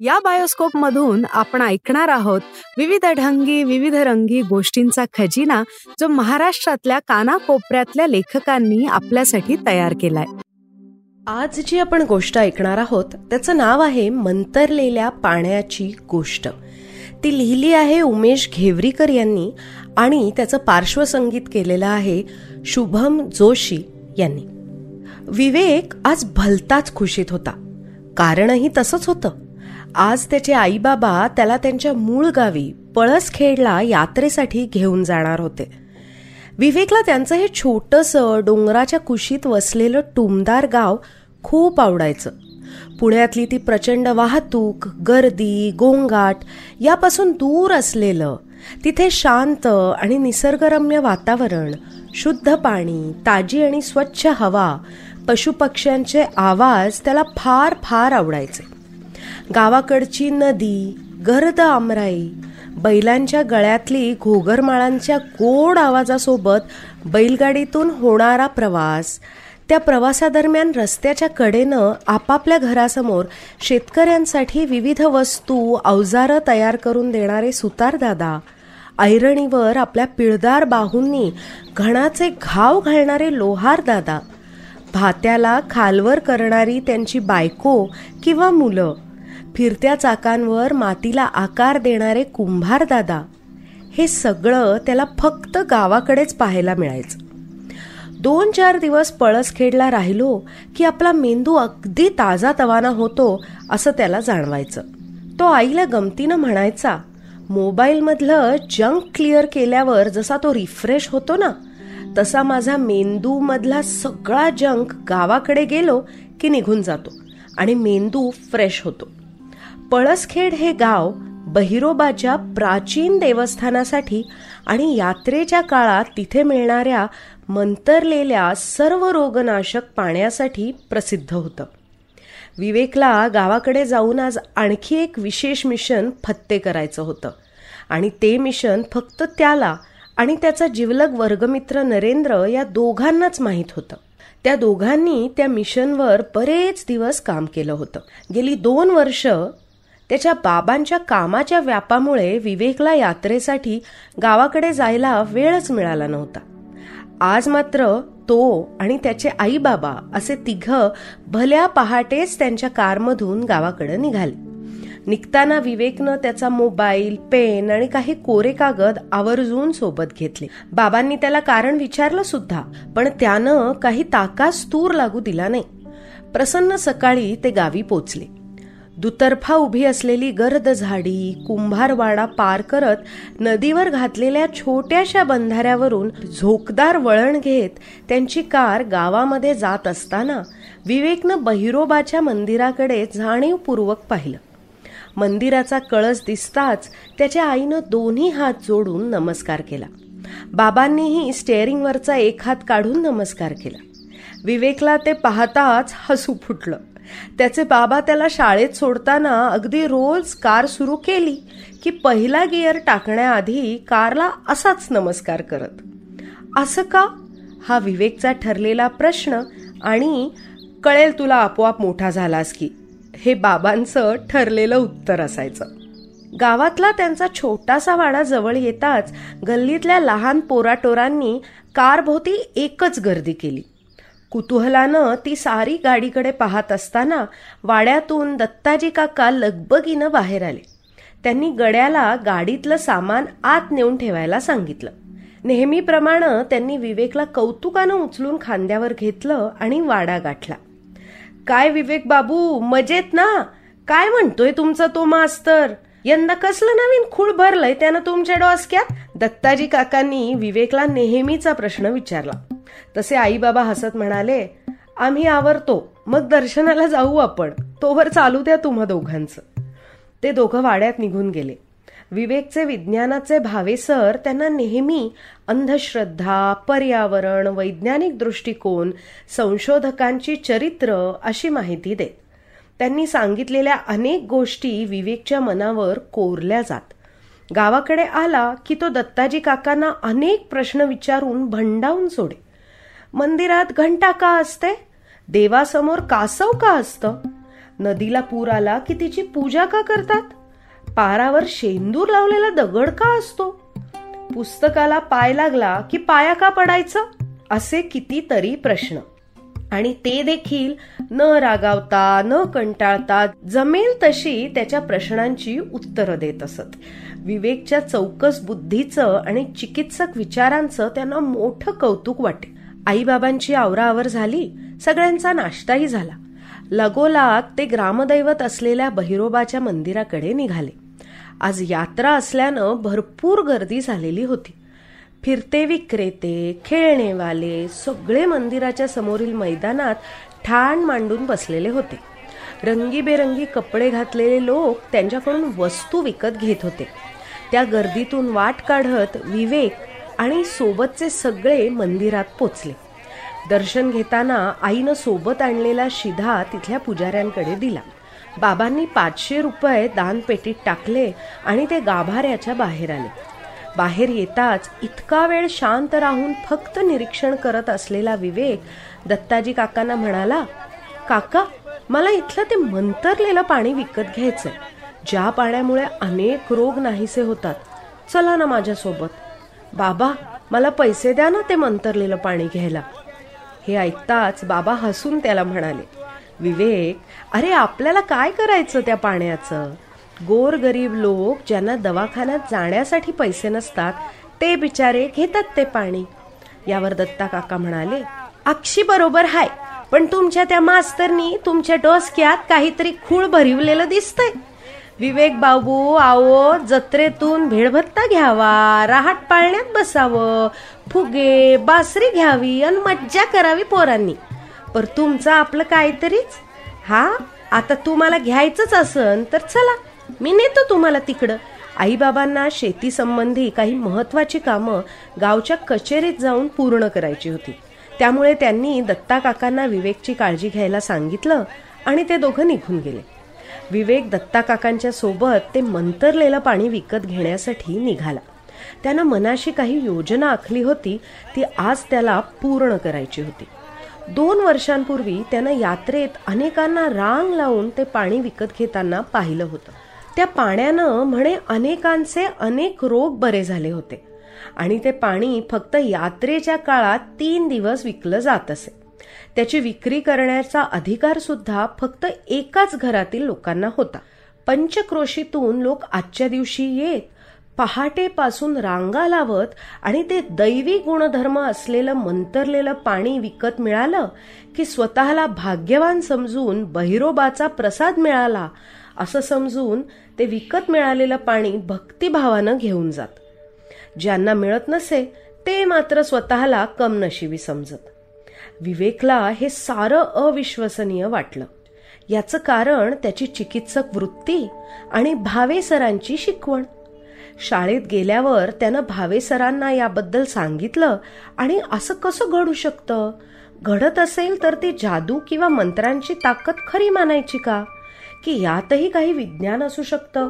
या बायोस्कोप मधून आपण ऐकणार आहोत विविध ढंगी विविध रंगी गोष्टींचा खजिना जो महाराष्ट्रातल्या कानाकोपऱ्यातल्या लेखकांनी आपल्यासाठी तयार केलाय. आज जी आपण गोष्ट ऐकणार आहोत त्याचं नाव आहे मंतरलेल्या पाण्याची गोष्ट. ती लिहिली आहे उमेश घेवरीकर यांनी आणि त्याचं पार्श्वसंगीत केलेलं आहे शुभम जोशी यांनी. विवेक आज भलताच खुशीत होता. कारणही तसंच होतं. आज त्याचे आईबाबा त्याला त्यांच्या मूळ गावी पळसखेडला यात्रेसाठी घेऊन जाणार होते. विवेकला त्यांचं हे छोटंसं डोंगराच्या कुशीत वसलेलं टुमदार गाव खूप आवडायचं. पुण्यातली ती प्रचंड वाहतूक गर्दी गोंगाट यापासून दूर असलेलं तिथे शांत आणि निसर्गरम्य वातावरण शुद्ध पाणी ताजी आणि स्वच्छ हवा पशुपक्ष्यांचे आवाज त्याला फार फार आवडायचे. गावाकडची नदी गर्द आमराई बैलांच्या गळ्यातली घोगरमाळांच्या गोड आवाजासोबत बैलगाडीतून होणारा प्रवास. त्या प्रवासादरम्यान रस्त्याच्या कडेनं आपापल्या घरासमोर शेतकऱ्यांसाठी विविध वस्तू अवजारं तयार करून देणारे सुतारदादा ऐरणीवर आपल्या पिळदार बाहूंनी घणाचे घाव घालणारे लोहारदादा भात्याला खालवर करणारी त्यांची बायको किंवा मुलं फिरत्या चाकांवर मातीला आकार देणारे कुंभार दादा. हे सगळं त्याला फक्त गावाकडेच पाहायला मिळायचं. दोन चार दिवस पळसखेडला राहिलो की आपला मेंदू अगदी ताजा तवाना होतो असं त्याला जाणवायचं. तो आईला गमतीनं म्हणायचा मोबाईलमधलं जंक क्लिअर केल्यावर जसा तो रिफ्रेश होतो ना तसा माझा मेंदूमधला सगळा जंक गावाकडे गेलो की निघून जातो आणि मेंदू फ्रेश होतो. पळसखेड हे गाव बहिरोबाच्या प्राचीन देवस्थानासाठी आणि यात्रेच्या काळात तिथे मिळणाऱ्या मंतरलेल्या सर्व रोगनाशक पाण्यासाठी प्रसिद्ध होतं. विवेकला गावाकडे जाऊन आज आणखी एक विशेष मिशन फत्ते करायचं होतं. आणि ते मिशन फक्त त्याला आणि त्याचा जिवलग वर्गमित्र नरेंद्र या दोघांनाच माहीत होतं. त्या दोघांनी त्या मिशनवर बरेच दिवस काम केलं होतं. गेली दोन वर्ष त्याच्या बाबांच्या कामाच्या व्यापामुळे विवेकला यात्रेसाठी गावाकडे जायला वेळच मिळाला नव्हता. आज मात्र तो आणि त्याचे आई बाबा असे तिघ भल्या पहाटेच त्यांच्या कारमधून गावाकडे निघाले. निघताना विवेकनं त्याचा मोबाईल पेन आणि काही कोरे कागद आवर्जून सोबत घेतले. बाबांनी त्याला कारण विचारलं सुद्धा पण त्यानं काही ताकास तूर लागू दिला नाही. प्रसन्न सकाळी ते गावी पोचले. दुतर्फा उभी असलेली गर्द झाडी कुंभारवाडा पार करत नदीवर घातलेल्या छोट्याशा बंधाऱ्यावरून झोकदार वळण घेत त्यांची कार गावामध्ये जात असताना विवेकनं बहिरोबाच्या मंदिराकडे जाणीवपूर्वक पाहिलं. मंदिराचा कळस दिसताच त्याच्या आईनं दोन्ही हात जोडून नमस्कार केला. बाबांनीही स्टेअरिंगवरचा एक हात काढून नमस्कार केला. विवेकला ते पाहताच हसू फुटलं. त्याचे बाबा त्याला शाळेत सोडताना अगदी रोज कार सुरू केली की पहिला गिअर टाकण्याआधी कारला असाच नमस्कार करत. असं का? हा विवेकचा ठरलेला प्रश्न आणि कळेल तुला आपोआप मोठा झालास की. हे बाबांचं ठरलेलं उत्तर असायचं. गावातला त्यांचा छोटासा वाडा जवळ येताच गल्लीतल्या लहान पोराटोरांनी कारभोवती एकच गर्दी केली. कुतूहलानं ती सारी गाडीकडे पाहत असताना वाड्यातून दत्ताजी काका लगबगीनं बाहेर आले. त्यांनी गड्याला गाडीतलं सामान आत नेऊन ठेवायला सांगितलं. नेहमीप्रमाणे त्यांनी विवेकला कौतुकानं उचलून खांद्यावर घेतलं आणि वाडा गाठला. काय विवेक बाबू मजेत ना? काय म्हणतोय तुमचा तो मास्तर? यंदा कसलं नवीन खूळ भरलंय त्यानं तुमच्या डोसक्यात? दत्ताजी काकांनी विवेकला नेहमीचा प्रश्न विचारला. तसे आई बाबा हसत म्हणाले आम्ही आवरतो मग दर्शनाला जाऊ आपण. तोवर चालू द्या तुम्हा दोघांचं. ते दोघं वाड्यात निघून गेले. विवेकचे विज्ञानाचे भावे सर त्यांना नेहमी अंधश्रद्धा पर्यावरण वैज्ञानिक दृष्टिकोन संशोधकांची चरित्र अशी माहिती देत. त्यांनी सांगितलेल्या अनेक गोष्टी विवेकच्या मनावर कोरल्या जात. गावाकडे आला की तो दत्ताजी काकांना अनेक प्रश्न विचारून भंडावून सोडे. मंदिरात घंटा का असते? देवासमोर कासव का असतं? नदीला पूर आला की तिची पूजा का करतात? पारावर शेंदूर लावलेला दगड का असतो? पुस्तकाला पाय लागला की पाया का पडायचं? असे कितीतरी प्रश्न. आणि ते देखील न रागावता न कंटाळता जमेल तशी त्याच्या प्रश्नांची उत्तरं देत असत. विवेकच्या चौकस बुद्धीचं आणि चिकित्सक विचारांचं त्यांना मोठं कौतुक वाटे. आईबाबांची आवराआवर झाली सगळ्यांचा नाश्ताही झाला. लगोलाग ते ग्रामदैवत असलेल्या बहिरोबाच्या मंदिराकडे निघाले. आज यात्रा असल्यानं भरपूर गर्दी झालेली होती. फिरते विक्रेते खेळणेवाले सगळे मंदिराच्या समोरील मैदानात ठाण मांडून बसलेले होते. रंगीबेरंगी कपडे घातलेले लोक त्यांच्याकडून वस्तू विकत घेत होते. त्या गर्दीतून वाट काढत विवेक आणि सोबतचे सगळे मंदिरात पोचले. दर्शन घेताना आईनं सोबत आणलेला शिधा तिथल्या पुजाऱ्यांकडे दिला. बाबांनी पाचशे रुपये दानपेटीत टाकले आणि ते गाभाऱ्याच्या बाहेर आले. बाहेर येताच इतका वेळ शांत राहून फक्त निरीक्षण करत असलेला विवेक दत्ताजी काकांना म्हणाला काका मला इथलं ते मंतरलेलं पाणी विकत घ्यायचंय. ज्या पाण्यामुळे अनेक रोग नाहीसे होतात. चला ना माझ्यासोबत. बाबा मला पैसे द्या ना ते मंतरलेलं पाणी घ्यायला. हे ऐकताच बाबा हसून त्याला म्हणाले विवेक अरे आपल्याला काय करायचं त्या पाण्याचं? गोर गरीब लोक ज्यांना दवाखान्यात जाण्यासाठी पैसे नसतात ते बिचारे घेतात ते पाणी. यावर दत्ता काका म्हणाले अक्षी बरोबर हाय पण तुमच्या त्या मास्तरनी तुमच्या डोसक्यात काहीतरी खूळ भरिवलेलं दिसतंय. विवेक बाबू आओ जत्रेतून भेळभत्ता घ्यावा राहाट पाळण्यात बसावं फुगे बासरी घ्यावी आणि मज्जा करावी पोरांनी. पर तुमचं आपलं काहीतरीच? हा आता तुम्हाला घ्यायचंच असन तर चला मी नेतो तुम्हाला तिकडं. आईबाबांना शेतीसंबंधी काही महत्वाची कामं गावच्या कचेरीत जाऊन पूर्ण करायची होती. त्यामुळे त्यांनी दत्ता काकांना विवेकची काळजी घ्यायला सांगितलं आणि ते दोघं निघून गेले. विवेक दत्ता काकांच्या सोबत ते मंतरलेलं पाणी विकत घेण्यासाठी निघाला. त्यानं मनाशी काही योजना आखली होती ती आज त्याला पूर्ण करायची होती. दोन वर्षांपूर्वी त्यानं यात्रेत अनेकांना रांग लावून ते पाणी विकत घेताना पाहिलं होतं. त्या पाण्यानं म्हणे अनेकांचे अनेक रोग बरे झाले होते आणि ते पाणी फक्त यात्रेच्या काळात तीन दिवस विकलं जात असे. त्याची विक्री करण्याचा अधिकार सुद्धा फक्त एकाच घरातील लोकांना होता. पंचक्रोशीतून लोक आजच्या दिवशी येत पहाटेपासून रांगा लावत आणि ते दैवी गुणधर्म असलेलं मंतरलेलं पाणी विकत मिळालं की स्वतःला भाग्यवान समजून बहिरोबाचा प्रसाद मिळाला असं समजून ते विकत मिळालेलं पाणी भक्तिभावानं घेऊन जात. ज्यांना मिळत नसे ते मात्र स्वतःला कमनशिबी समजत. विवेकला हे सारं अविश्वसनीय वाटलं. याचं कारण त्याची चिकित्सक वृत्ती आणि भावेसरांची शिकवण. शाळेत गेल्यावर त्यानं भावेसरांना याबद्दल सांगितलं आणि असं कसं घडू शकतं? घडत असेल तर ती जादू किंवा मंत्रांची ताकद खरी मानायची का? की यातही काही विज्ञान असू शकतं?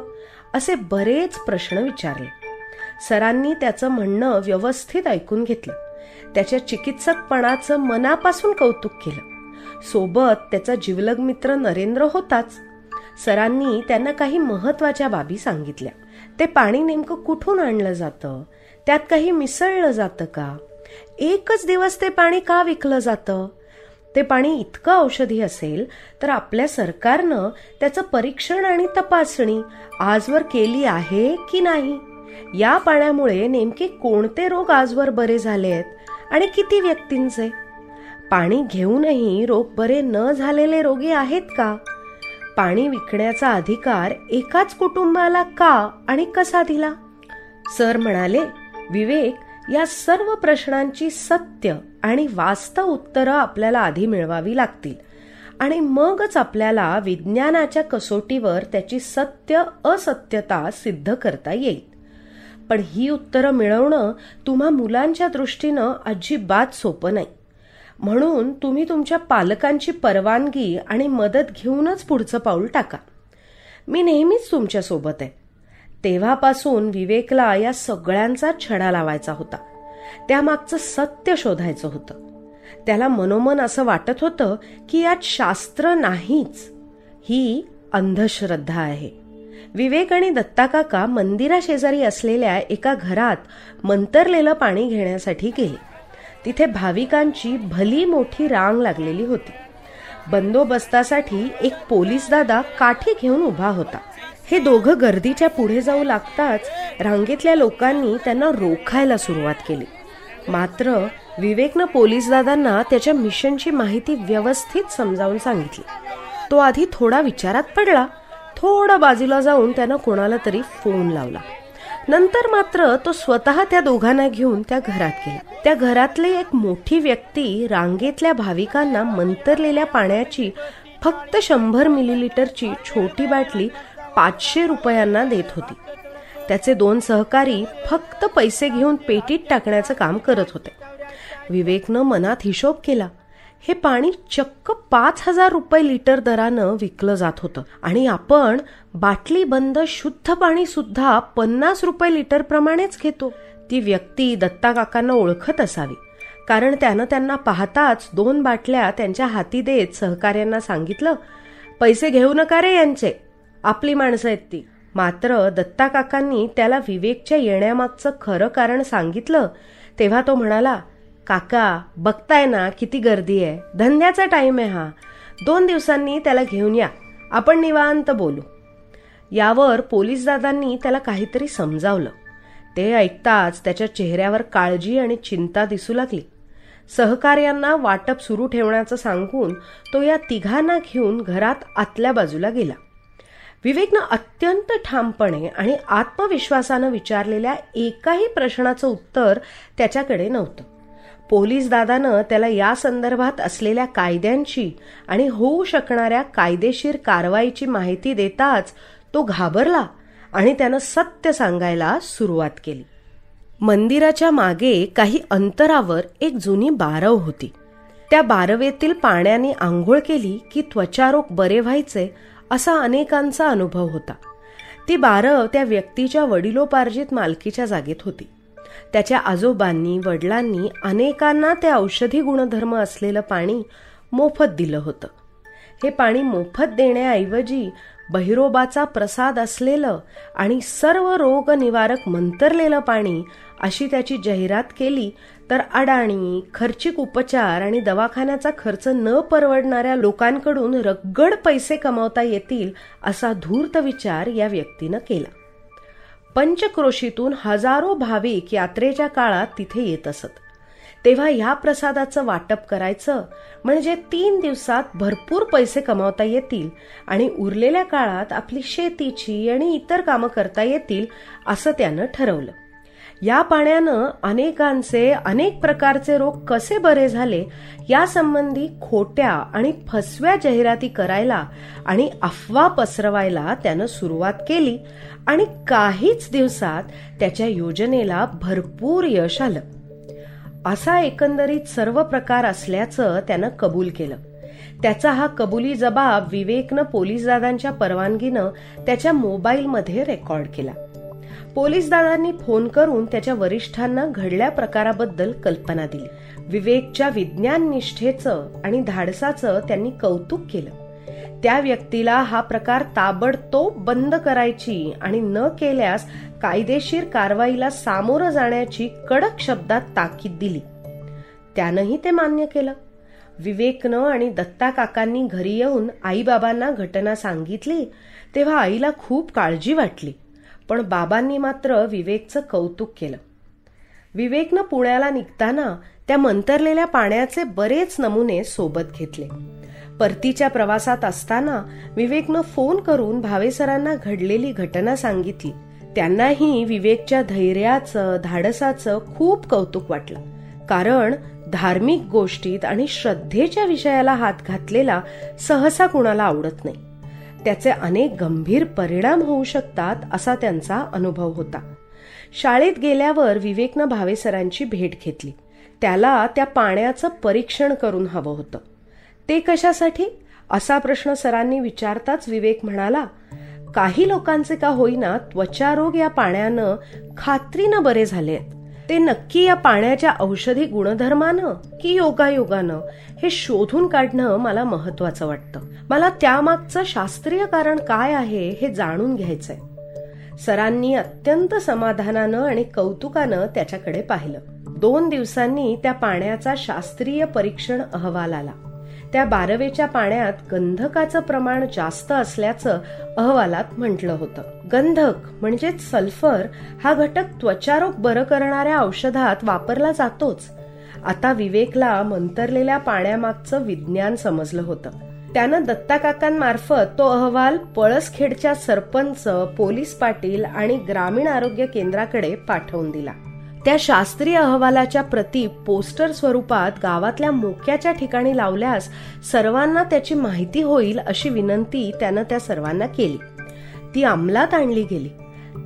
असे बरेच प्रश्न विचारले. सरांनी त्याचं म्हणणं व्यवस्थित ऐकून घेतलं. त्याच्या चिकित्सकपणाचं मनापासून कौतुक केलं. सोबत त्याचा जिवलग मित्र नरेंद्र होताच. सरांनी त्यांना काही महत्त्वाच्या बाबी सांगितल्या. ते पाणी नेमकं कुठून आणलं जातं? त्यात काही मिसळलं जातं का? एकच दिवस ते पाणी का विकलं जातं? ते पाणी इतकं औषधी असेल तर आपल्या सरकारनं त्याचं परीक्षण आणि तपासणी आजवर केली आहे की नाही? या पाण्यामुळे नेमके कोणते रोग आजवर बरे झाले आहेत आणि किती व्यक्तींचे? पाणी घेऊनही रोग बरे न झालेले रोगी आहेत का? पाणी विकण्याचा अधिकार एकाच कुटुंबाला का आणि कसा दिला? सर म्हणाले विवेक या सर्व प्रश्नांची सत्य आणि वास्तव उत्तरं आपल्याला आधी मिळवावी लागतील आणि मगच आपल्याला विज्ञानाच्या कसोटीवर त्याची सत्य असत्यता सिद्ध करता येईल. पण ही उत्तरं मिळवणं तुम्हा मुलांच्या दृष्टीनं अजिबात सोपं नाही. म्हणून तुम्ही तुमच्या पालकांची परवानगी आणि मदत घेऊनच पुढचं पाऊल टाका. मी नेहमीच तुमच्यासोबत आहे. तेव्हापासून विवेकला या सगळ्यांचा छडा लावायचा होता. त्यामागचं सत्य शोधायचं होतं. त्याला मनोमन असं वाटत होतं की यात शास्त्र नाहीच. ही अंधश्रद्धा आहे. विवेक आणि दत्ताकाका मंदिराशेजारी असलेल्या एका घरात मंतरलेलं पाणी घेण्यासाठी गेले. तिथे भाविकांची भली मोठी रांग लागलेली होती. बंदोबस्तासाठी एक पोलीस दादा काठी घेऊन उभा होता. हे दोघं गर्दीच्या पुढे जाऊ लागताच रांगेतल्या लोकांनी त्यांना रोखायला सुरुवात केली. मात्र विवेकनं पोलीस दादांना त्याच्या मिशनची माहिती व्यवस्थित समजावून सांगितली. तो आधी थोडा विचारात पडला. थोडं बाजूला जाऊन त्यानं कोणाला तरी फोन लावला. नंतर मात्र तो स्वतः त्या दोघांना घेऊन त्या घरात गेला. त्या घरातले एक मोठी व्यक्ती रांगेतल्या भाविकांना मंतरलेल्या पाण्याची फक्त शंभर मिलीलिटरची छोटी बाटली पाचशे रुपयांना देत होती. त्याचे दोन सहकारी फक्त पैसे घेऊन पेटीत टाकण्याचं काम करत होते. विवेकनं मनात हिशोब केला हे पाणी चक्क पाच हजार रुपये लिटर दरानं विकलं जात होतं. आणि आपण बाटली बंद शुद्ध पाणी सुद्धा पन्नास रुपये लिटर प्रमाणेच घेतो. ती व्यक्ती दत्ता काकांना ओळखत असावी. कारण त्यानं त्यांना पाहताच दोन बाटल्या त्यांच्या हाती देत सहकार्यांना सांगितलं पैसे घेऊ नका रे यांचे. आपली माणसं आहेत ती. मात्र दत्ता काकांनी त्याला विवेकच्या येण्यामागचं खरं कारण सांगितलं तेव्हा तो म्हणाला काका बघताय ना किती गर्दी आहे. धंद्याचा टाईम आहे हा. दोन दिवसांनी त्याला घेऊन या. आपण निवांत बोलू. यावर पोलीस दादांनी त्याला काहीतरी समजावलं. ते ऐकताच त्याच्या चेहऱ्यावर काळजी आणि चिंता दिसू लागली. सहकार्यांना वाटप सुरू ठेवण्याचं सांगून तो या तिघांना घेऊन घरात आतल्या बाजूला गेला. विवेकनं अत्यंत ठामपणे आणि आत्मविश्वासानं विचारलेल्या एकाही प्रश्नाचं उत्तर त्याच्याकडे नव्हतं. पोलीस दादानं त्याला या संदर्भात असलेल्या कायद्यांची आणि होऊ शकणाऱ्या कायदेशीर कारवाईची माहिती देताच तो घाबरला आणि त्यानं सत्य सांगायला सुरुवात केली. मंदिराच्या मागे काही अंतरावर एक जुनी बारव होती. त्या बारवेतील पाण्याने आंघोळ केली की त्वचारोग बरे व्हायचे असा अनेकांचा अनुभव होता. ती बारव त्या व्यक्तीच्या वडिलोपार्जित मालकीच्या जागेत होती. त्याच्या आजोबांनी वडिलांनी अनेकांना ते औषधी गुणधर्म असलेलं पाणी मोफत दिलं होतं. हे पाणी मोफत देण्याऐवजी बहिरोबाचा प्रसाद असलेलं आणि सर्व रोग निवारक मंतरलेलं पाणी अशी त्याची जाहिरात केली तर अडाणी खर्चिक उपचार आणि दवाखान्याचा खर्च न परवडणाऱ्या लोकांकडून रगड पैसे कमावता येतील असा धूर्त विचार या व्यक्तीनं केला. पंचक्रोशीतून हजारो भाविक यात्रेच्या काळात तिथे येत असत. तेव्हा ह्या प्रसादाचं वाटप करायचं म्हणजे तीन दिवसात भरपूर पैसे कमावता येतील आणि उरलेल्या काळात आपली शेतीची आणि इतर कामं करता येतील असं त्यानं ठरवलं. या पाण्यानं अनेकांचे अनेक प्रकारचे रोग कसे बरे झाले यासंबंधी खोट्या आणि फसव्या जाहिराती करायला आणि अफवा पसरवायला त्यानं सुरुवात केली आणि काहीच दिवसात त्याच्या योजनेला भरपूर यश आलं. असा एकंदरीत सर्व प्रकार असल्याचं त्यानं कबूल केलं. त्याचा हा कबुली जबाब विवेकनं पोलीस दादांच्या परवानगीनं त्याच्या मोबाईलमध्ये रेकॉर्ड केला. पोलीस दादांनी फोन करून त्याच्या वरिष्ठांना घडल्या प्रकाराबद्दल कल्पना दिली. विवेकच्या विज्ञान निष्ठेचं आणि धाडसाचं त्यांनी कौतुक केलं. त्या व्यक्तीला हा प्रकार ताबडतोब बंद करायची आणि न केल्यास कायदेशीर कारवाईला सामोरं जाण्याची कडक शब्दात ताकीद दिली. त्यानंही ते मान्य केलं. विवेकनं आणि दत्ता काकांनी घरी येऊन आईबाबांना घटना सांगितली तेव्हा आईला खूप काळजी वाटली. पण बाबांनी मात्र विवेकचं कौतुक केलं. विवेकनं पुण्याला निघताना त्या मंतरलेल्या पाण्याचे बरेच नमुने सोबत घेतले. परतीच्या प्रवासात असताना विवेकनं फोन करून भावेसरांना घडलेली घटना सांगितली. त्यांनाही विवेकच्या धैर्याचं धाडसाचं खूप कौतुक वाटलं. कारण धार्मिक गोष्टीत आणि श्रद्धेच्या विषयाला हात घातलेला सहसा कुणाला आवडत नाही. त्याचे अनेक गंभीर परिणाम होऊ शकतात असा त्यांचा अनुभव होता. शाळेत गेल्यावर विवेकनं भावेसरांची भेट घेतली. त्याला त्या पाण्याचं परीक्षण करून हवं होतं. ते कशासाठी? असा प्रश्न सरांनी विचारताच विवेक म्हणाला काही लोकांचे का होईना त्वचारोग या पाण्यानं खात्रीनं बरे झाले आहेत ते नक्की या पाण्याच्या औषधी गुणधर्मानं की योगायोगानं हे शोधून काढणं मला महत्वाचं वाटतं. मला त्यामागचं शास्त्रीय कारण काय आहे हे जाणून घ्यायचंय. सरांनी अत्यंत समाधानानं आणि कौतुकानं त्याच्याकडे पाहिलं. दोन दिवसांनी त्या पाण्याचा शास्त्रीय परीक्षण अहवाल आला. त्या बारवेच्या पाण्यात गंधकाचं प्रमाण जास्त असल्याचं अहवालात म्हटलं होतं. गंधक म्हणजेच सल्फर हा घटक त्वचारोग बरं करणाऱ्या औषधात वापरला जातोच. आता विवेकला मंतरलेल्या पाण्यामागचं विज्ञान समजलं होतं. त्यानं दत्ताकाकांमार्फत तो अहवाल पळसखेडच्या सरपंच पोलीस पाटील आणि ग्रामीण आरोग्य केंद्राकडे पाठवून दिला. त्या शास्त्रीय अहवालाच्या प्रती पोस्टर स्वरूपात गावातल्या मोक्याच्या ठिकाणी लावल्यास सर्वांना त्याची माहिती होईल अशी विनंती त्यानं त्या सर्वांना केली. ती अंमलात आणली गेली.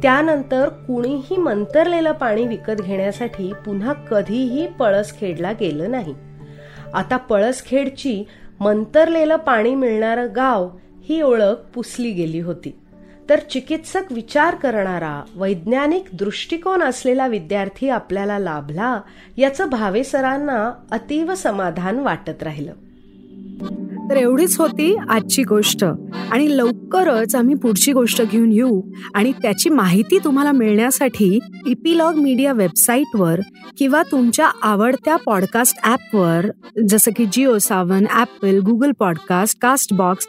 त्यानंतर कुणीही मंतरलेलं पाणी विकत घेण्यासाठी पुन्हा कधीही पळसखेडला गेलं नाही. आता पळसखेडची मंतरलेलं पाणी मिळणारं गाव ही ओळख पुसली गेली होती. तर चिकित्सक विचार करणारा वैज्ञानिक दृष्टिकोन असलेला विद्यार्थी आपल्याला लाभला याचं भावेसरांना अतीव समाधान वाटत राहिलं. तर एवढीच होती आजची गोष्ट. आणि लवकरच आम्ही पुढची गोष्ट घेऊन येऊ आणि त्याची माहिती तुम्हाला मिळण्यासाठी इपिलॉग मीडिया वेबसाईटवर किंवा तुमच्या आवडत्या पॉडकास्ट ॲपवर जसं की Jio Saavn Apple Google podcast Castbox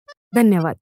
धन्यवाद.